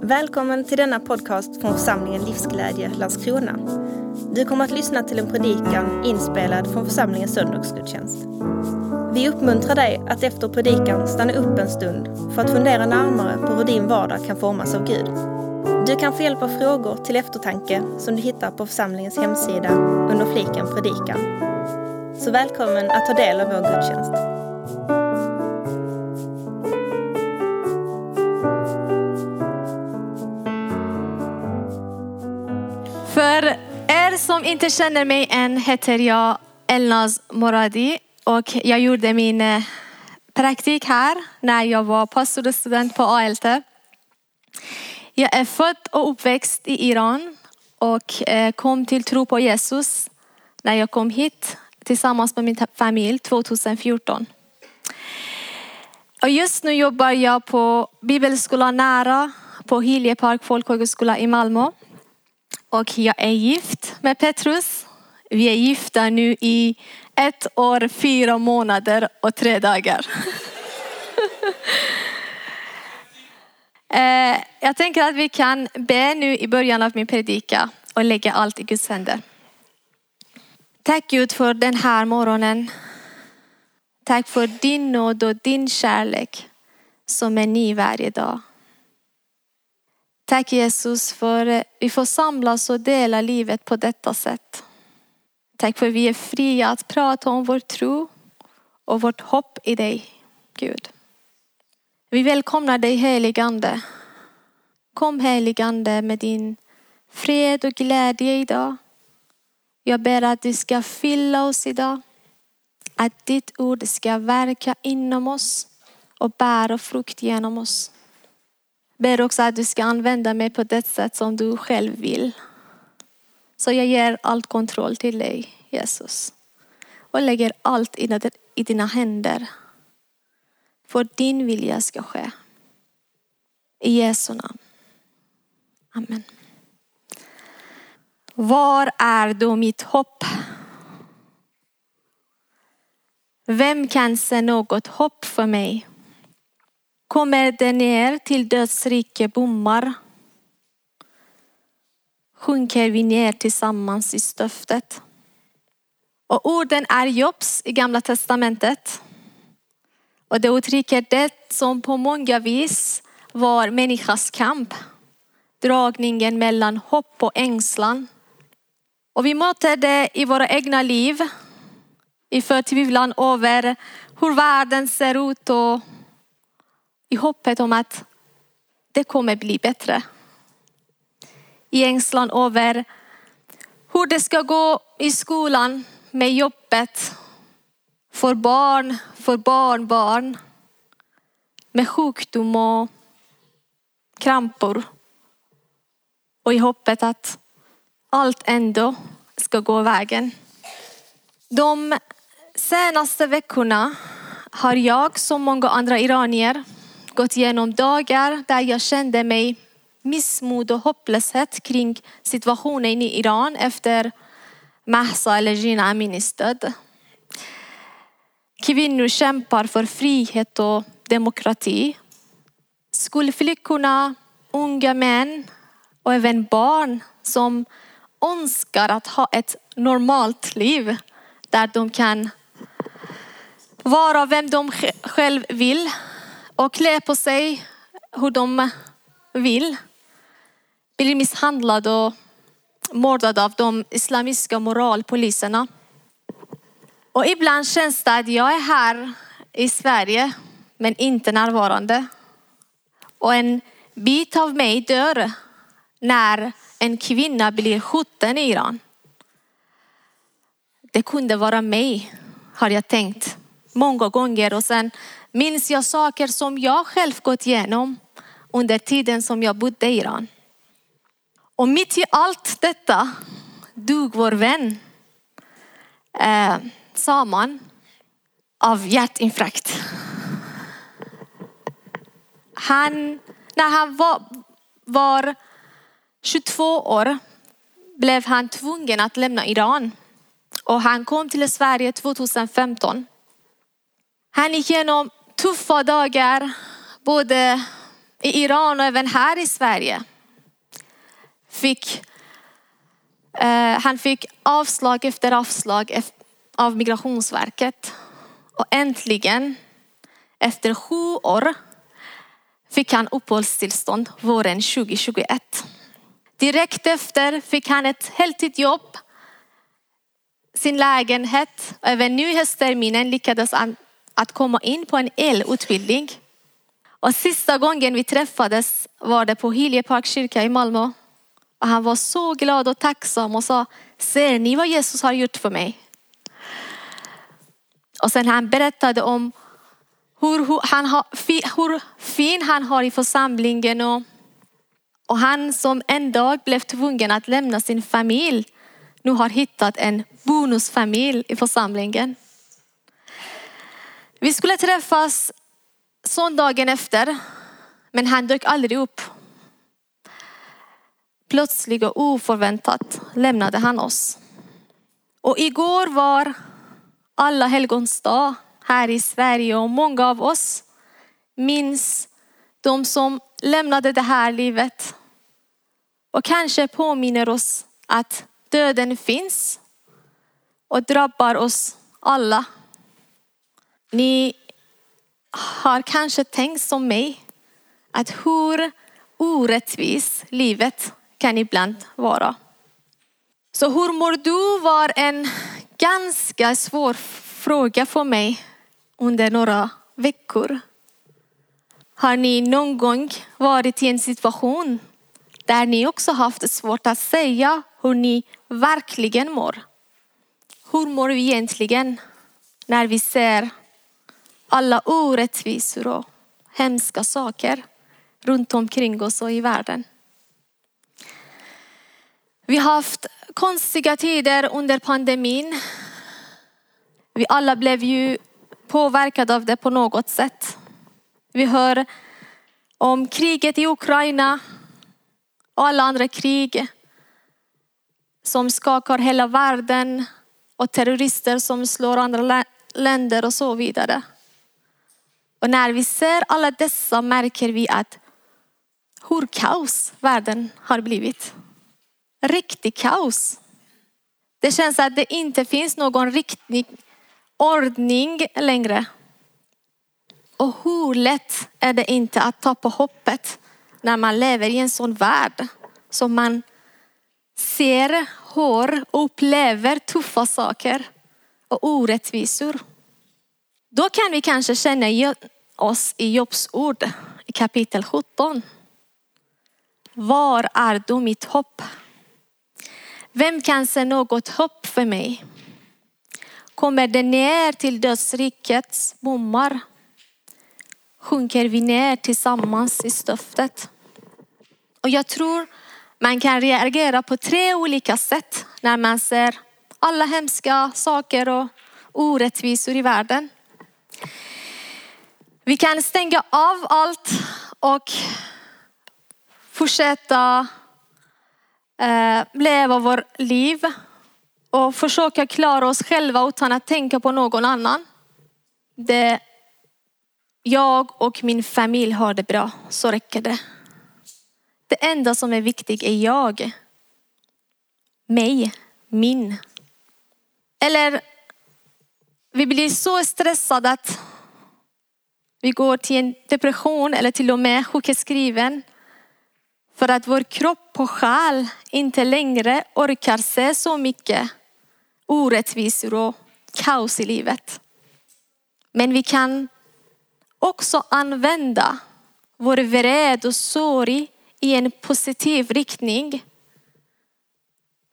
Välkommen till denna podcast från församlingen Livsglädje Landskrona. Du kommer att lyssna till en predikan inspelad från församlingens söndagsgudstjänst. Vi uppmuntrar dig att efter predikan stanna upp en stund för att fundera närmare på hur din vardag kan formas av Gud. Du kan få hjälp av frågor till eftertanke som du hittar på församlingens hemsida under fliken predikan. Så välkommen att ta del av vår gudstjänst. Er som inte känner mig än heter jag Elnaz Moradi och jag gjorde min eh, praktik här när jag var pastorstudent på ALT. Jag är född och uppväxt i Iran och eh, kom till tro på Jesus när jag kom hit tillsammans med min familj 2014. Och just nu jobbar jag på Bibelskolan nära på Hiljepark folkhögskola i Malmö. Och jag är gift med Petrus. Vi är gifta nu i ett år, fyra månader och tre dagar. Eh, jag tänker att vi kan be nu i början av min predika och lägga allt i Guds händer. Tack Gud för den här morgonen. Tack för din nåd och din kärlek som är ny varje dag. Tack Jesus för att vi får samlas och dela livet på detta sätt. Tack för att vi är fria att prata om vår tro och vårt hopp i dig, Gud. Vi välkomnar dig heligande. Kom heligande med din fred och glädje idag. Jag ber att du ska fylla oss idag. Att ditt ord ska verka inom oss och bära frukt genom oss. Ber också att du ska använda mig på det sätt som du själv vill. Så jag ger allt kontroll till dig Jesus. Och lägger allt i dina händer. För din vilja ska ske. I Jesu namn. Amen. Var är då mitt hopp? Vem kan se något hopp för mig? Kommer det ner till dödsrike bommar? Sjunker vi ner tillsammans i stöftet? Och orden är Jobs i gamla testamentet. Och det uttrycker det som på många vis var människas kamp. Dragningen mellan hopp och ängslan. Och vi möter det i våra egna liv. I förtvivlan över hur världen ser ut och i hoppet om att det kommer bli bättre. I ängslan över hur det ska gå i skolan, med jobbet, för barn, för barnbarn, med sjukdom och krampor. Och i hoppet att allt ändå ska gå vägen. De senaste veckorna har jag som många andra iranier gått igenom dagar där jag kände mig missmod och hopplöshet kring situationen i Iran efter Mahsa eller Jina Aminis död. Kvinnor kämpar för frihet och demokrati. Skolflickorna, unga män och även barn som önskar att ha ett normalt liv där de kan vara vem de själv vill och klä på sig hur de vill. Blir misshandlade och mördade av de islamiska moralpoliserna. Och ibland känns det att jag är här i Sverige men inte närvarande. Och en bit av mig dör när en kvinna blir skjuten i Iran. Det kunde vara mig, har jag tänkt många gånger. Och sen minns jag saker som jag själv gått igenom under tiden som jag bodde i Iran. Och mitt i allt detta dog vår vän eh, Saman av hjärtinfarkt. Han, när han var, var 22 år blev han tvungen att lämna Iran och han kom till Sverige 2015. Han gick igenom tuffa dagar, både i Iran och även här i Sverige fick eh, han fick avslag efter avslag av Migrationsverket. Och äntligen, efter sju år, fick han uppehållstillstånd våren 2021. Direkt efter fick han ett heltidsjobb, sin lägenhet och även nu i höstterminen lyckades han att komma in på en elutbildning. Och sista gången vi träffades var det på Hiljepark kyrka i Malmö. Och han var så glad och tacksam och sa, ser ni vad Jesus har gjort för mig? Och sen han berättade om hur, hur, han har, hur fin han har i församlingen och, och han som en dag blev tvungen att lämna sin familj nu har hittat en bonusfamilj i församlingen. Vi skulle träffas söndagen efter, men han dök aldrig upp. Plötsligt och oförväntat lämnade han oss. Och igår var alla helgons dag här i Sverige och många av oss minns de som lämnade det här livet och kanske påminner oss att döden finns och drabbar oss alla. Ni har kanske tänkt som mig att hur orättvis livet kan ibland vara. Så hur mår du var en ganska svår fråga för mig under några veckor. Har ni någon gång varit i en situation där ni också haft svårt att säga hur ni verkligen mår? Hur mår vi egentligen när vi ser alla orättvisor och hemska saker runt omkring oss och i världen? Vi har haft konstiga tider under pandemin. Vi alla blev ju påverkade av det på något sätt. Vi hör om kriget i Ukraina och alla andra krig som skakar hela världen och terrorister som slår andra länder och så vidare. Och när vi ser alla dessa märker vi att hur kaos världen har blivit riktig kaos. Det känns att det inte finns någon riktig ordning längre. Och hur lätt är det inte att tappa hoppet när man lever i en sån värld som man ser, hör och upplever tuffa saker och orättvisor. Då kan vi kanske känna oss i Jobs ord i kapitel 17. Var är då mitt hopp? Vem kan se något hopp för mig? Kommer det ner till dödsrikets bommar? Sjunker vi ner tillsammans i stöftet? Och jag tror man kan reagera på tre olika sätt när man ser alla hemska saker och orättvisor i världen. Vi kan stänga av allt och fortsätta eh, leva vårt liv och försöka klara oss själva utan att tänka på någon annan. Det jag och min familj har det bra, så räcker det. Det enda som är viktigt är jag. Mig, min. Eller vi blir så stressade att vi går till en depression eller till och med sjukskriven för att vår kropp och själ inte längre orkar se så mycket orättvisor och kaos i livet. Men vi kan också använda vår vrede och sorg i en positiv riktning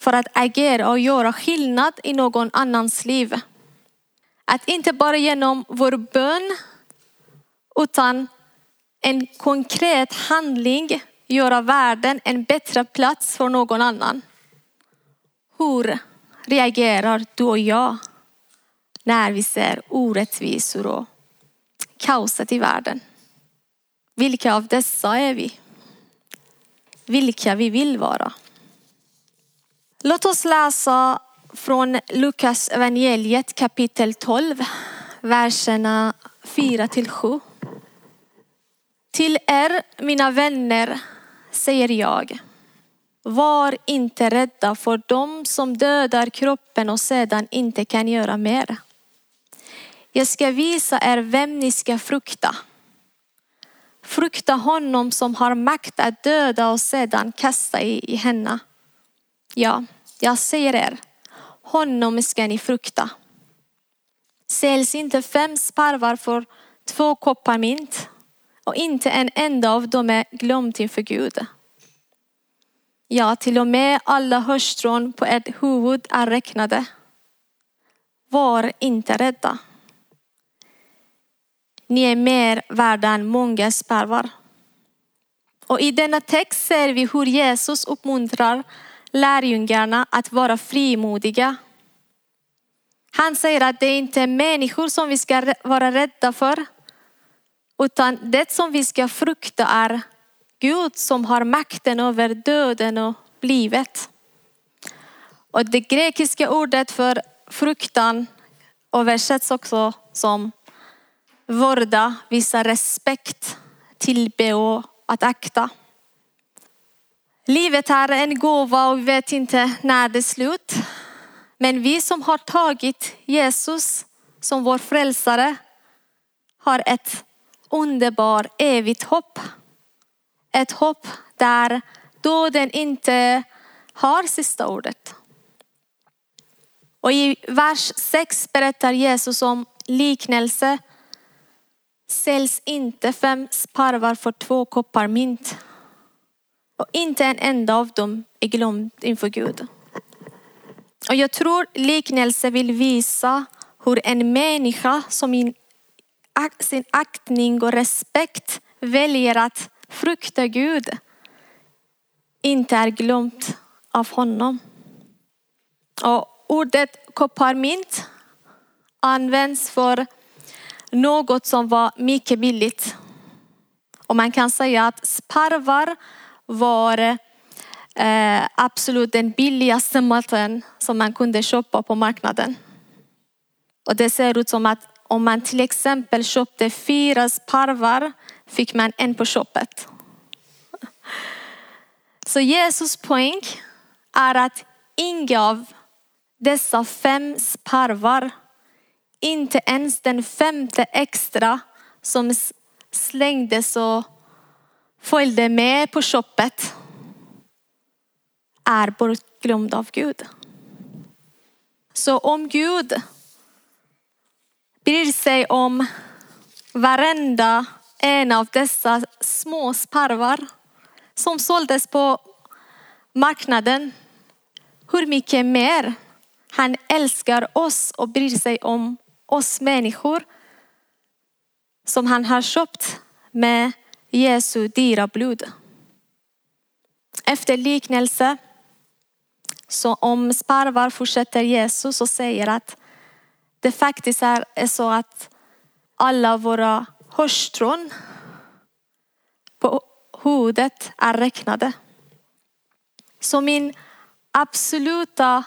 för att agera och göra skillnad i någon annans liv. Att inte bara genom vår bön utan en konkret handling göra världen en bättre plats för någon annan. Hur reagerar du och jag när vi ser orättvisor och kaoset i världen? Vilka av dessa är vi? Vilka vi vill vara? Låt oss läsa från Lukas evangeliet kapitel 12, verserna 4 till 7. Till er, mina vänner, säger jag. Var inte rädda för dem som dödar kroppen och sedan inte kan göra mer. Jag ska visa er vem ni ska frukta. Frukta honom som har makt att döda och sedan kasta i, i henne. Ja, jag säger er, honom ska ni frukta. Säljs inte fem sparvar för två koppar mint och inte en enda av dem är glömd inför Gud. Ja, till och med alla hörstrån på ert huvud är räknade. Var inte rädda. Ni är mer värda än många sparvar. Och i denna text ser vi hur Jesus uppmuntrar lärjungarna att vara frimodiga. Han säger att det inte är människor som vi ska vara rädda för, utan det som vi ska frukta är Gud som har makten över döden och livet. Och det grekiska ordet för fruktan översätts också som vårda, visa respekt, tillbe och att akta. Livet är en gåva och vi vet inte när det är slut. Men vi som har tagit Jesus som vår frälsare har ett underbart evigt hopp. Ett hopp där döden inte har sista ordet. Och i vers 6 berättar Jesus om liknelse. Säljs inte fem sparvar för två koppar mynt. Och inte en enda av dem är glömd inför Gud. Och jag tror liknelsen vill visa hur en människa som i sin aktning och respekt väljer att frukta Gud inte är glömt av honom. Och ordet kopparmynt används för något som var mycket billigt. Och man kan säga att sparvar var eh, absolut den billigaste maten som man kunde köpa på marknaden. Och det ser ut som att om man till exempel köpte fyra sparvar fick man en på köpet. Så Jesus poäng är att inga av dessa fem sparvar, inte ens den femte extra som slängdes och följde med på köpet är bortglömd av Gud. Så om Gud bryr sig om varenda en av dessa små sparvar som såldes på marknaden. Hur mycket mer han älskar oss och bryr sig om oss människor som han har köpt med Jesu dyra blod. Efter liknelse så om sparvar fortsätter Jesus och säger att det faktiskt är så att alla våra hårstrån på huvudet är räknade. Så min absoluta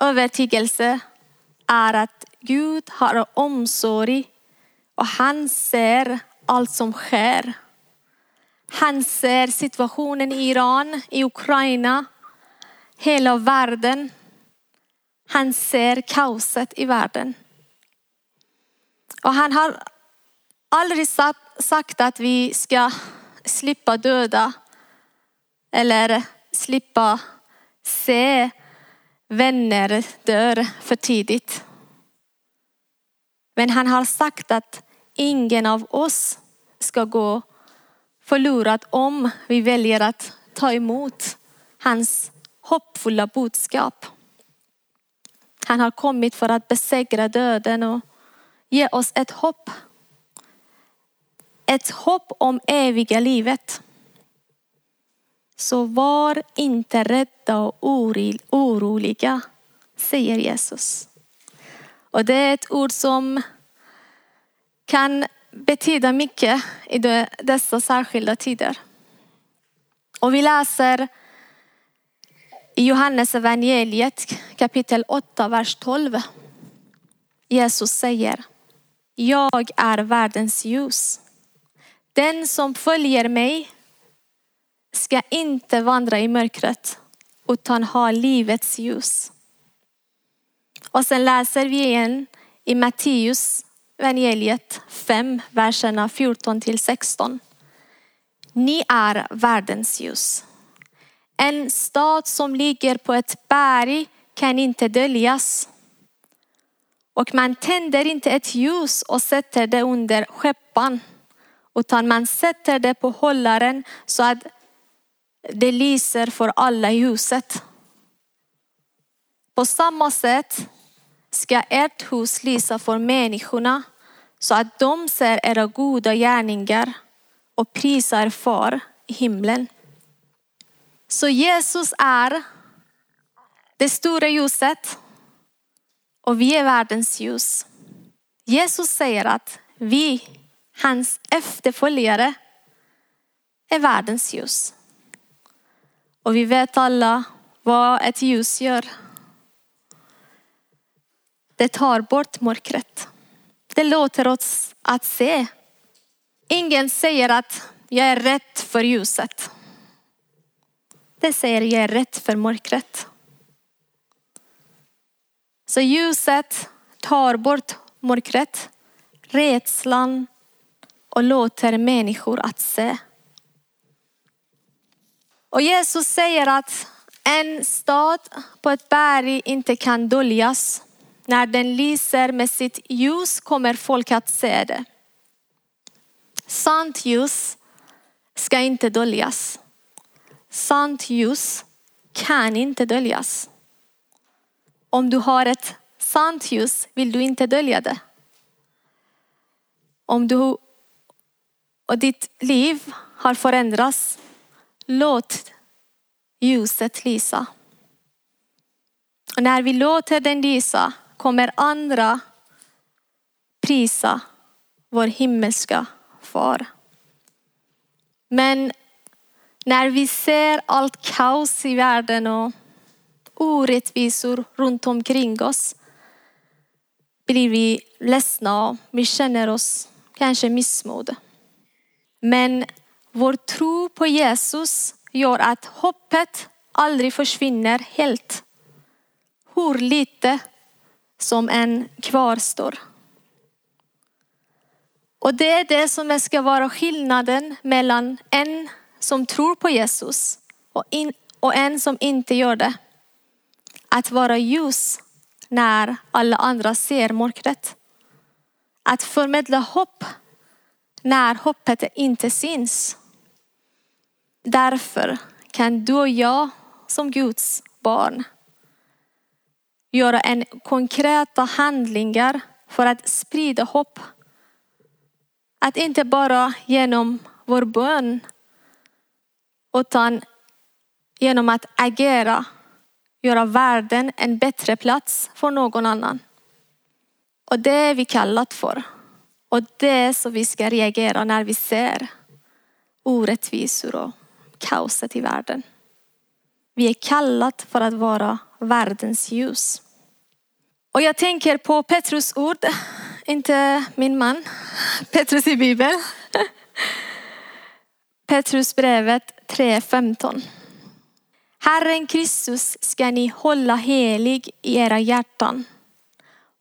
övertygelse är att Gud har omsorg och han ser allt som sker. Han ser situationen i Iran, i Ukraina, hela världen. Han ser kaoset i världen. Och han har aldrig sagt att vi ska slippa döda eller slippa se vänner dör för tidigt. Men han har sagt att ingen av oss ska gå förlorad om vi väljer att ta emot hans hoppfulla budskap. Han har kommit för att besegra döden och ge oss ett hopp. Ett hopp om eviga livet. Så var inte rädda och oroliga, säger Jesus. Och det är ett ord som kan betyda mycket i dessa särskilda tider. Och vi läser i Johannes evangeliet kapitel 8, vers 12. Jesus säger, jag är världens ljus. Den som följer mig ska inte vandra i mörkret utan ha livets ljus. Och sen läser vi igen i Matteus evangeliet 5, verserna 14 till 16. Ni är världens ljus. En stad som ligger på ett berg kan inte döljas. Och man tänder inte ett ljus och sätter det under skeppan, utan man sätter det på hållaren så att det lyser för alla i huset. På samma sätt ska ert hus lysa för människorna så att de ser era goda gärningar och prisar far i himlen. Så Jesus är det stora ljuset och vi är världens ljus. Jesus säger att vi, hans efterföljare, är världens ljus. Och vi vet alla vad ett ljus gör. Det tar bort mörkret. Det låter oss att se. Ingen säger att jag är rätt för ljuset. Det säger jag är rätt för mörkret. Så ljuset tar bort mörkret, rädslan och låter människor att se. Och Jesus säger att en stad på ett berg inte kan döljas. När den lyser med sitt ljus kommer folk att se det. Sant ljus ska inte döljas. Sant ljus kan inte döljas. Om du har ett sant ljus vill du inte dölja det. Om du och ditt liv har förändrats, låt ljuset lysa. Och när vi låter den lysa kommer andra prisa vår himmelska far. Men när vi ser allt kaos i världen och orättvisor runt omkring oss blir vi ledsna och vi känner oss kanske missmod. Men vår tro på Jesus gör att hoppet aldrig försvinner helt. Hur lite som en kvarstår. Och det är det som ska vara skillnaden mellan en som tror på Jesus och, in, och en som inte gör det. Att vara ljus när alla andra ser mörkret. Att förmedla hopp när hoppet inte syns. Därför kan du och jag som Guds barn göra en konkreta handlingar för att sprida hopp. Att inte bara genom vår bön utan genom att agera göra världen en bättre plats för någon annan. Och det är vi kallat för. Och det är så vi ska reagera när vi ser orättvisor och kaoset i världen. Vi är kallat för att vara världens ljus. Och jag tänker på Petrus ord, inte min man, Petrus i Bibeln. Petrus brevet 3.15. Herren Kristus ska ni hålla helig i era hjärtan.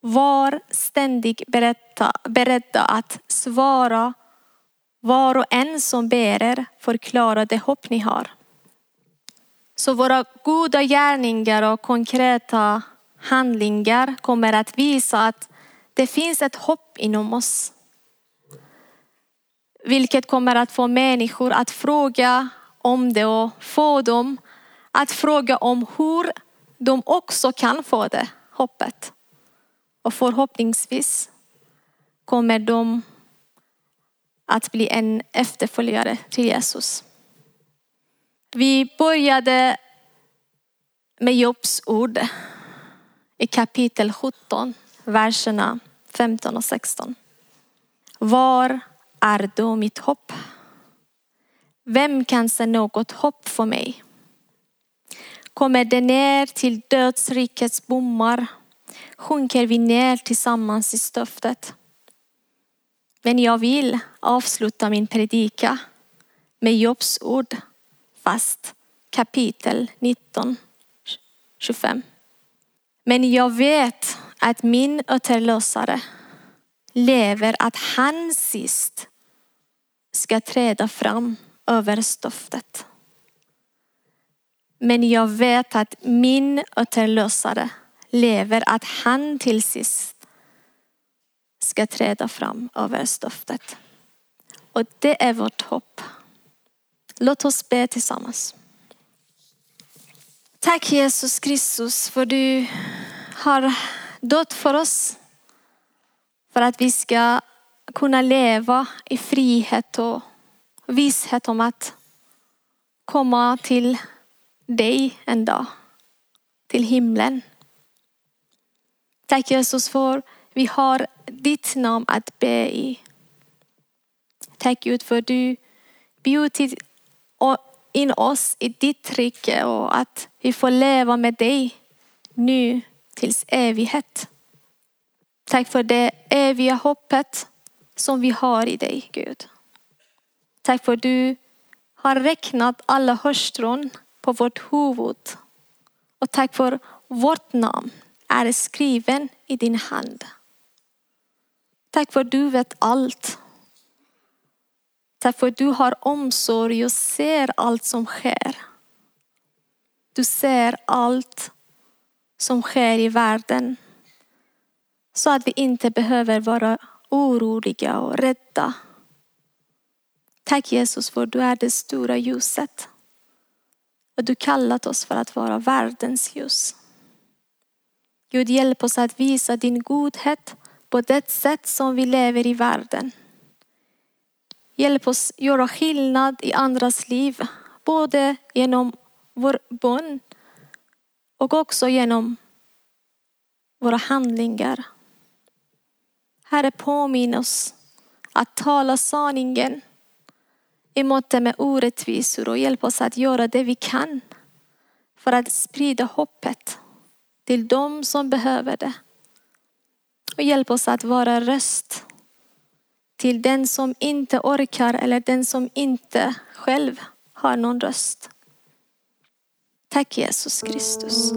Var ständigt berätta, beredda att svara var och en som ber er förklara det hopp ni har. Så våra goda gärningar och konkreta handlingar kommer att visa att det finns ett hopp inom oss. Vilket kommer att få människor att fråga om det och få dem att fråga om hur de också kan få det hoppet. Och förhoppningsvis kommer de att bli en efterföljare till Jesus. Vi började med Jobs ord i kapitel 17, verserna 15 och 16. Var är då mitt hopp? Vem kan se något hopp för mig? Kommer det ner till dödsrikets bommar sjunker vi ner tillsammans i stöftet. Men jag vill avsluta min predika med Jobs ord, fast kapitel 19, 25. Men jag vet att min återlösare lever att han sist ska träda fram över stoftet. Men jag vet att min återlösare lever att han till sist ska träda fram över stoftet. Och det är vårt hopp. Låt oss be tillsammans. Tack Jesus Kristus för du har dött för oss. För att vi ska kunna leva i frihet och visshet om att komma till dig en dag. Till himlen. Tack Jesus för vi har ditt namn att be i. Tack Gud för du bjudit in oss i ditt rike och att vi får leva med dig nu tills evighet. Tack för det eviga hoppet som vi har i dig Gud. Tack för du har räknat alla hörstrån på vårt huvud. Och tack för vårt namn är skriven i din hand. Tack för du vet allt. Tack för du har omsorg och ser allt som sker. Du ser allt som sker i världen. Så att vi inte behöver vara oroliga och rädda. Tack Jesus för du är det stora ljuset. Och du kallat oss för att vara världens ljus. Gud hjälp oss att visa din godhet på det sätt som vi lever i världen. Hjälp oss göra skillnad i andras liv, både genom vår bön och också genom våra handlingar. Herre, påminn oss att tala sanningen i möte med orättvisor och hjälp oss att göra det vi kan för att sprida hoppet till dem som behöver det. Och hjälp oss att vara röst till den som inte orkar eller den som inte själv har någon röst. Tack Jesus Kristus.